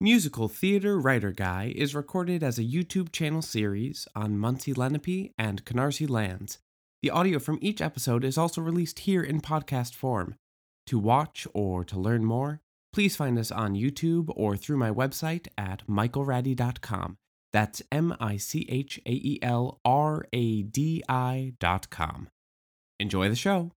Musical Theater Writer Guy is recorded as a YouTube channel series on Munsee Lenape and Canarsie lands. The audio from each episode is also released here in podcast form. To watch or to learn more, please find us on YouTube or through my website at michaelradi.com. That's M I C H A E L R A D I dot com. Enjoy the show.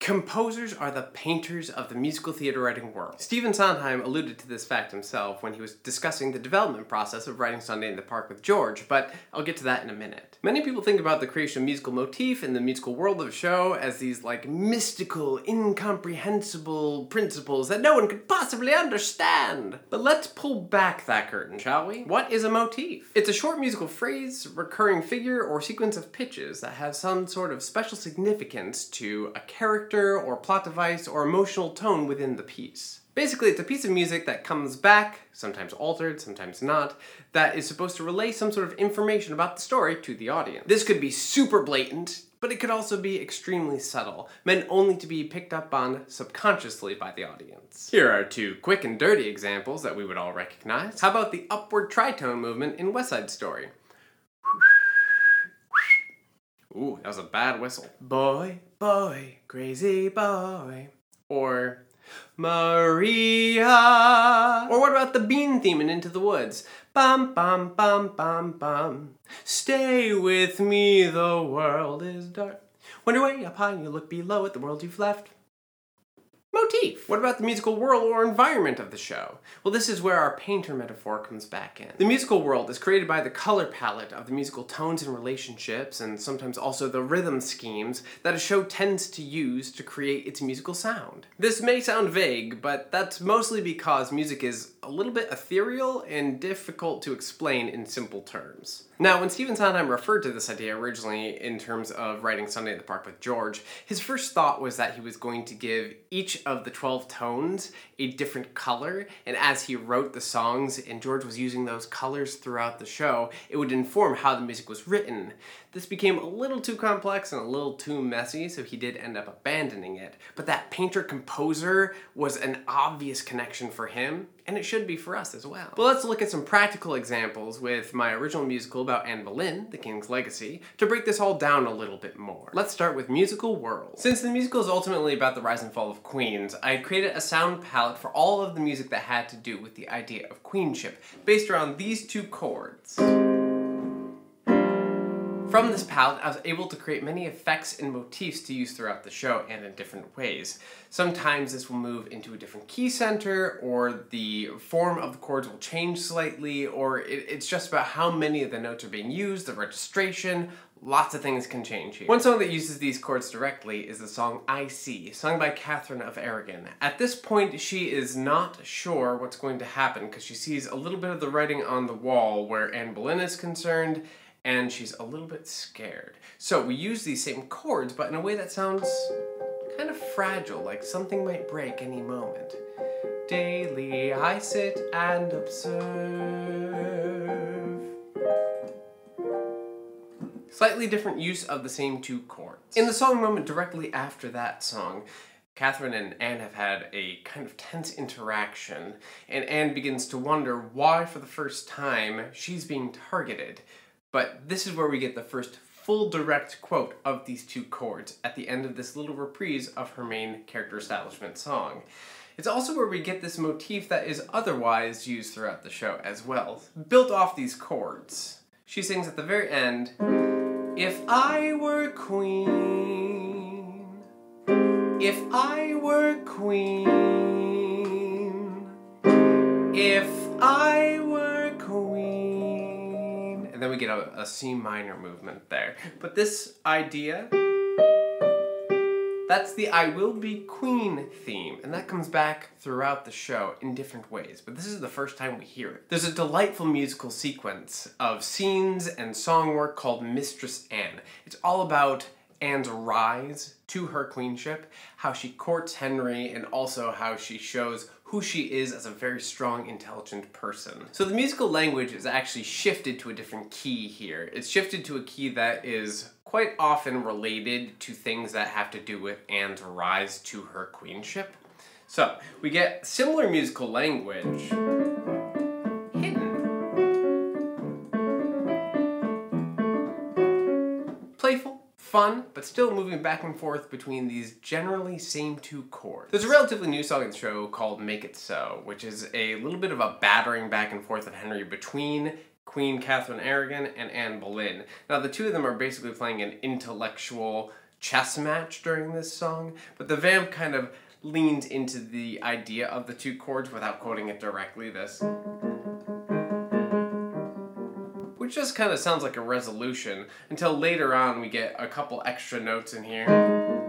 Composers are the painters of the musical theater writing world. Stephen Sondheim alluded to this fact himself when he was discussing the development process of writing Sunday in the Park with George, but I'll get to that in a minute. Many people think about the creation of musical motif in the musical world of a show as these like mystical, incomprehensible principles that no one could possibly understand. But let's pull back that curtain, shall we? What is a motif? It's a short musical phrase, recurring figure, or sequence of pitches that has some sort of special significance to a character or plot device or emotional tone within the piece. Basically, it's a piece of music that comes back, sometimes altered, sometimes not, that is supposed to relay some sort of information about the story to the audience. This could be super blatant, but it could also be extremely subtle, meant only to be picked up on subconsciously by the audience. Here are two quick and dirty examples that we would all recognize. How about the upward tritone movement in West Side Story? Ooh, that was a bad whistle. Boy, boy, crazy boy. Or Maria. Or what about the bean theme in Into the Woods? Bum, bum, bum, bum, bum. Stay with me, the world is dark. You're way up high and you look below at the world you've left. Motif. What about the musical world or environment of the show? Well, this is where our painter metaphor comes back in. The musical world is created by the color palette of the musical tones and relationships, and sometimes also the rhythm schemes that a show tends to use to create its musical sound. This may sound vague, but that's mostly because music is a little bit ethereal and difficult to explain in simple terms. Now, when Stephen Sondheim referred to this idea originally in terms of writing Sunday in the Park with George, his first thought was that he was going to give each of the 12 tones a different color, and as he wrote the songs and George was using those colors throughout the show, it would inform how the music was written. This became a little too complex and a little too messy, so he did end up abandoning it. But that painter composer was an obvious connection for him, and it should be for us as well. But let's look at some practical examples with my original musical about Anne Boleyn, The King's Legacy, to break this all down a little bit more. Let's start with Musical World. Since the musical is ultimately about the rise and fall of queens, I created a sound palette for all of the music that had to do with the idea of queenship, based around these two chords. From this palette, I was able to create many effects and motifs to use throughout the show and in different ways. Sometimes this will move into a different key center, or the form of the chords will change slightly, or it, it's just about how many of the notes are being used, the registration, lots of things can change here. One song that uses these chords directly is the song I See, sung by Catherine of Aragon. At this point, she is not sure what's going to happen because she sees a little bit of the writing on the wall where Anne Boleyn is concerned, and she's a little bit scared. So we use these same chords, but in a way that sounds kind of fragile, like something might break any moment. Daily I sit and observe. Slightly different use of the same two chords. In the song moment directly after that song, Catherine and Anne have had a kind of tense interaction, and Anne begins to wonder why, for the first time, she's being targeted. But this is where we get the first full direct quote of these two chords at the end of this little reprise of her main character establishment song. It's also where we get this motif that is otherwise used throughout the show as well, built off these chords. She sings at the very end, If I were queen, if I were queen, if I then we get a, a C minor movement there. But this idea, that's the I Will Be Queen theme, and that comes back throughout the show in different ways, but this is the first time we hear it. There's a delightful musical sequence of scenes and song work called Mistress Anne. It's all about Anne's rise to her queenship, how she courts Henry, and also how she shows who she is as a very strong, intelligent person. So the musical language is actually shifted to a different key here. It's shifted to a key that is quite often related to things that have to do with Anne's rise to her queenship. So we get similar musical language fun, but still moving back and forth between these generally same two chords. There's a relatively new song in the show called Make It So, which is a little bit of a battering back and forth of Henry between Queen Catherine Aragon and Anne Boleyn. Now, the two of them are basically playing an intellectual chess match during this song, but the vamp kind of leans into the idea of the two chords without quoting it directly. This which just kind of sounds like a resolution until later on we get a couple extra notes in here.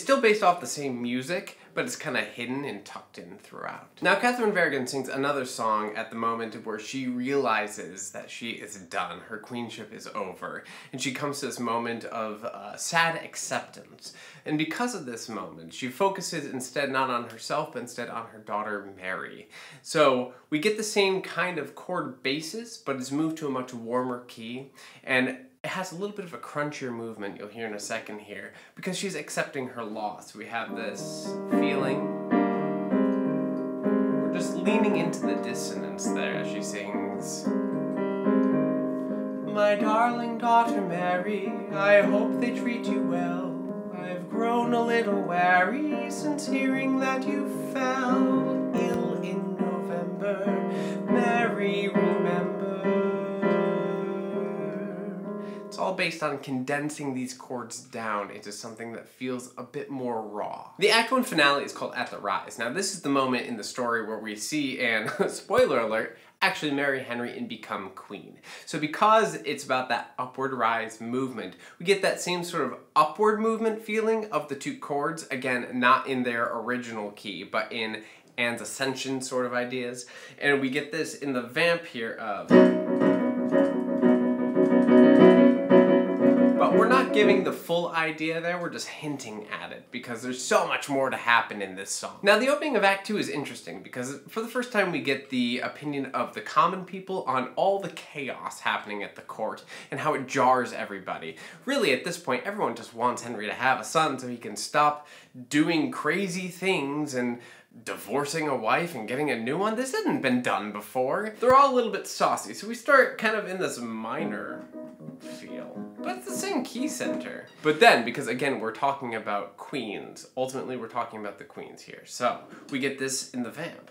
It's still based off the same music, but it's kind of hidden and tucked in throughout. Now, Catherine of Aragon sings another song at the moment where she realizes that she is done, her queenship is over, and she comes to this moment of uh, sad acceptance. And because of this moment, she focuses instead not on herself, but instead on her daughter Mary. So we get the same kind of chord basis, but it's moved to a much warmer key, and it has a little bit of a crunchier movement you'll hear in a second here because she's accepting her loss. We have this feeling. We're just leaning into the dissonance there as she sings. My darling daughter Mary, I hope they treat you well. I've grown a little wary since hearing that you fell ill in November. Mary, all based on condensing these chords down into something that feels a bit more raw. The Act 1 finale is called At the Rise. Now, this is the moment in the story where we see, and spoiler alert, actually marry Henry and become queen. So because it's about that upward rise movement, we get that same sort of upward movement feeling of the two chords, again, not in their original key, but in Anne's ascension sort of ideas. And we get this in the vamp here of giving the full idea there, we're just hinting at it because there's so much more to happen in this song. Now, the opening of Act 2 is interesting because for the first time we get the opinion of the common people on all the chaos happening at the court and how it jars everybody. Really, at this point, everyone just wants Henry to have a son so he can stop doing crazy things and divorcing a wife and getting a new one. This hadn't been done before. They're all a little bit saucy, so we start kind of in this minor feel. But it's the same key center. But then, because again, we're talking about queens, ultimately we're talking about the queens here. So, we get this in the vamp.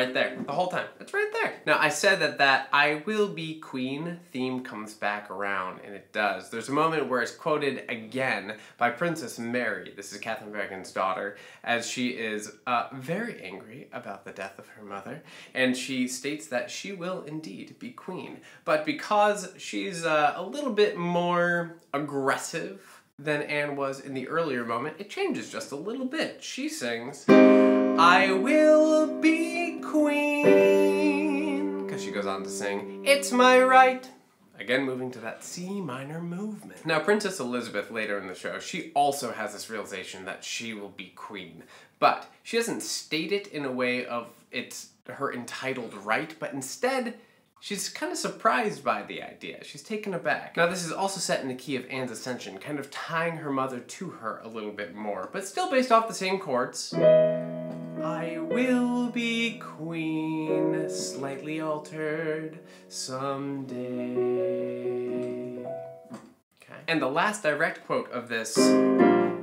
Right there, the whole time. It's right there. Now, I said that that I will be queen theme comes back around, and it does. There's a moment where it's quoted again by Princess Mary. This is Catherine of Aragon's daughter, as she is uh, very angry about the death of her mother, and she states that she will indeed be queen. But because she's uh, a little bit more aggressive than Anne was in the earlier moment, it changes just a little bit. She sings. I will be queen. Because she goes on to sing, It's my right. Again, moving to that C minor movement. Now, Princess Elizabeth later in the show, she also has this realization that she will be queen. But she doesn't state it in a way of it's her entitled right, but instead, She's kind of surprised by the idea. She's taken aback. Now, this is also set in the key of Anne's Ascension, kind of tying her mother to her a little bit more, but still based off the same chords. I will be queen, slightly altered someday. Okay. And the last direct quote of this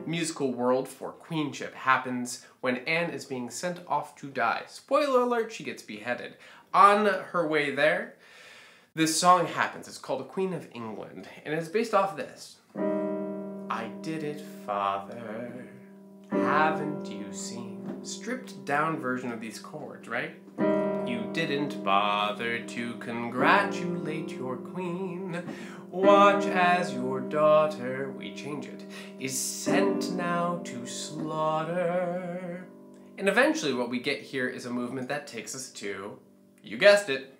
musical world for queenship happens when Anne is being sent off to die. Spoiler alert, she gets beheaded. On her way there, this song happens. It's called A Queen of England, and it's based off this. I did it, father. Haven't you seen? stripped down version of these chords, right? You didn't bother to congratulate your queen. Watch as your daughter, we change it, is sent now to slaughter. And eventually, what we get here is a movement that takes us to, you guessed it,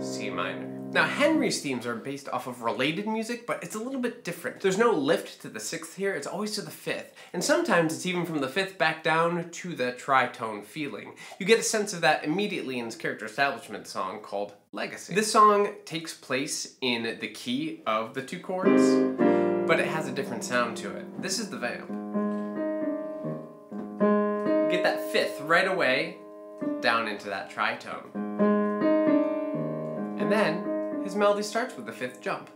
C minor. Now, Henry's themes are based off of related music, but it's a little bit different. There's no lift to the sixth here, it's always to the fifth. And sometimes it's even from the fifth back down to the tritone feeling. You get a sense of that immediately in his character establishment song called Legacy. This song takes place in the key of the two chords, but it has a different sound to it. This is the vamp. Get that fifth right away, down into that tritone. And then his melody starts with the fifth jump.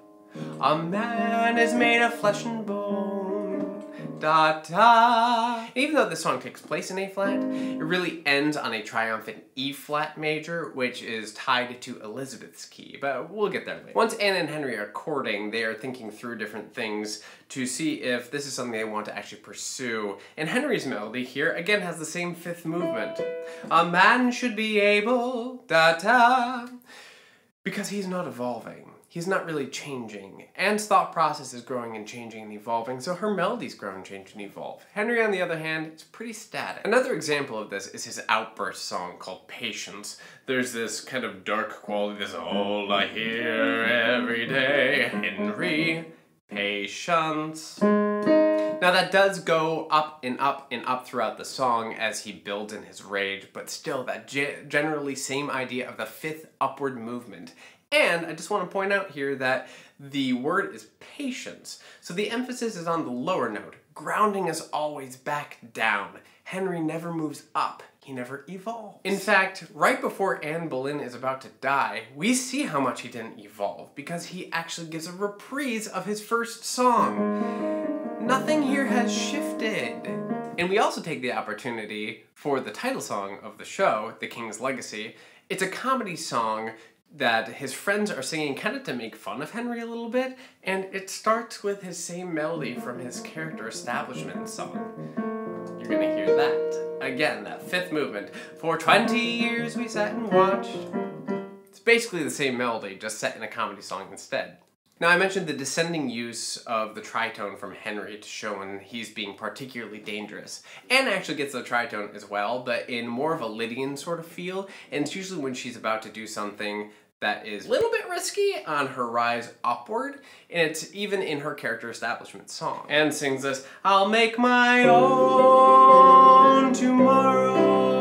A man is made of flesh and bone. Da da. Even though this song takes place in A flat, it really ends on a triumphant E flat major, which is tied to Elizabeth's key. But we'll get there later. Once Anne and Henry are courting, they are thinking through different things to see if this is something they want to actually pursue. And Henry's melody here again has the same fifth movement. A man should be able, da da, because he's not evolving. He's not really changing. Anne's thought process is growing and changing and evolving, so her melodies grow and change and evolve. Henry, on the other hand, is pretty static. Another example of this is his outburst song called Patience. There's this kind of dark quality, this all I hear every day, Henry, patience. Now that does go up and up and up throughout the song as he builds in his rage, but still that ge- generally same idea of the fifth upward movement. And I just want to point out here that the word is patience. So the emphasis is on the lower note. Grounding is always back down. Henry never moves up. He never evolves. In fact, right before Anne Boleyn is about to die, we see how much he didn't evolve because he actually gives a reprise of his first song. Nothing here has shifted. And we also take the opportunity for the title song of the show, The King's Legacy. It's a comedy song that his friends are singing kind of to make fun of Henry a little bit, and it starts with his same melody from his character establishment song. You're gonna hear that. Again, that fifth movement. For 20 years we sat and watched. It's basically the same melody, just set in a comedy song instead. Now, I mentioned the descending use of the tritone from Henry to show when he's being particularly dangerous. Anne actually gets the tritone as well, but in more of a Lydian sort of feel, and it's usually when she's about to do something that is a little bit risky on her rise upward, and it's even in her character establishment song. Anne sings this, I'll make my own tomorrow.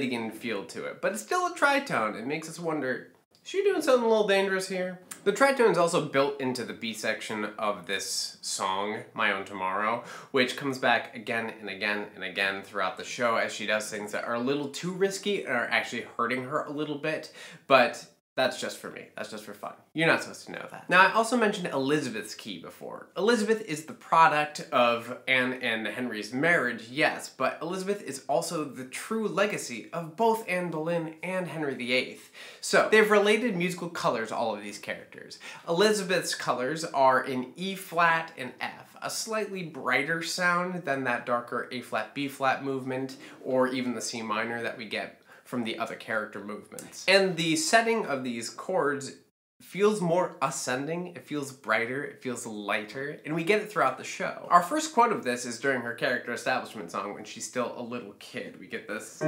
Lydian feel to it, but it's still a tritone. It makes us wonder, is she doing something a little dangerous here? The tritone is also built into the B section of this song, My Own Tomorrow, which comes back again and again and again throughout the show as she does things that are a little too risky and are actually hurting her a little bit, but that's just for me. That's just for fun. You're not supposed to know that. Now, I also mentioned Elizabeth's key before. Elizabeth is the product of Anne and Henry's marriage, yes, but Elizabeth is also the true legacy of both Anne Boleyn and Henry VIII. So, they've related musical colors, all of these characters. Elizabeth's colors are in E flat and F, a slightly brighter sound than that darker A flat B flat movement, or even the C minor that we get from the other character movements. And the setting of these chords feels more ascending, it feels brighter, it feels lighter, and we get it throughout the show. Our first quote of this is during her character establishment song when she's still a little kid. We get this.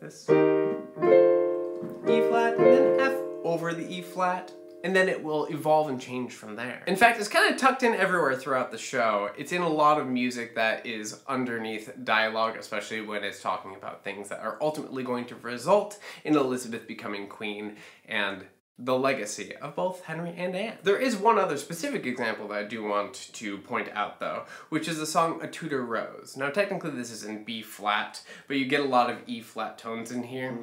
This. E flat and then F over the E flat and then it will evolve and change from there. In fact, it's kind of tucked in everywhere throughout the show. It's in a lot of music that is underneath dialogue, especially when it's talking about things that are ultimately going to result in Elizabeth becoming queen and the legacy of both Henry and Anne. There is one other specific example that I do want to point out though, which is the song A Tudor Rose. Now technically this is in B flat, but you get a lot of E flat tones in here.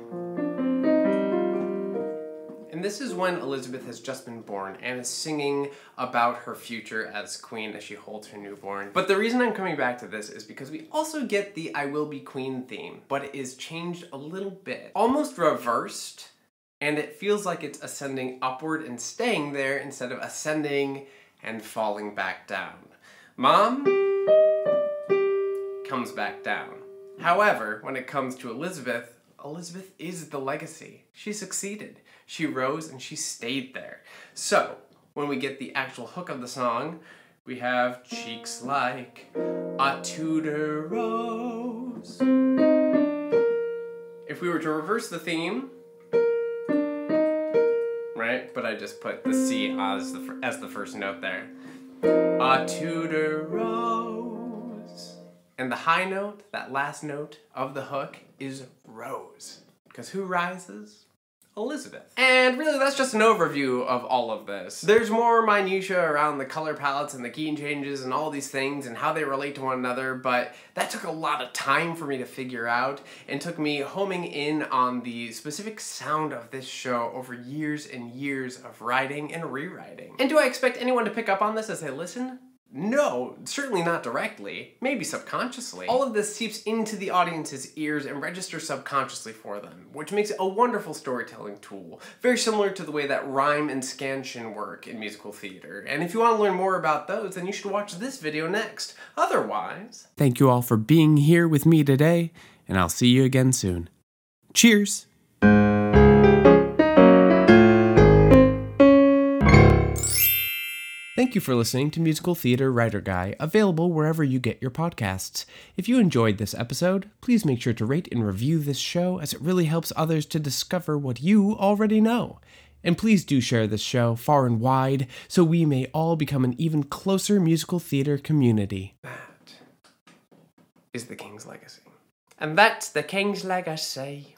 And this is when Elizabeth has just been born and is singing about her future as queen as she holds her newborn. But the reason I'm coming back to this is because we also get the I Will Be Queen theme, but it is changed a little bit. Almost reversed, and it feels like it's ascending upward and staying there instead of ascending and falling back down. Mom comes back down. However, when it comes to Elizabeth, Elizabeth is the legacy. She succeeded. She rose and she stayed there. So, when we get the actual hook of the song, we have cheeks like a Tudor rose. If we were to reverse the theme, right? But I just put the C as the, as the first note there. A Tudor rose. And the high note, that last note of the hook, is rose. Because who rises? Elizabeth. And really, that's just an overview of all of this. There's more minutiae around the color palettes and the key changes and all these things and how they relate to one another, but that took a lot of time for me to figure out and took me homing in on the specific sound of this show over years and years of writing and rewriting. And do I expect anyone to pick up on this as they listen? No, certainly not directly, maybe subconsciously. All of this seeps into the audience's ears and registers subconsciously for them, which makes it a wonderful storytelling tool, very similar to the way that rhyme and scansion work in musical theater. And if you want to learn more about those, then you should watch this video next. Otherwise, Thank you all for being here with me today, and I'll see you again soon. Cheers! Thank you for listening to Musical Theater Writer Guy, available wherever you get your podcasts. If you enjoyed this episode, please make sure to rate and review this show as it really helps others to discover what you already know. And please do share this show far and wide so we may all become an even closer musical theater community. that is the King's Legacy. And that's the King's Legacy.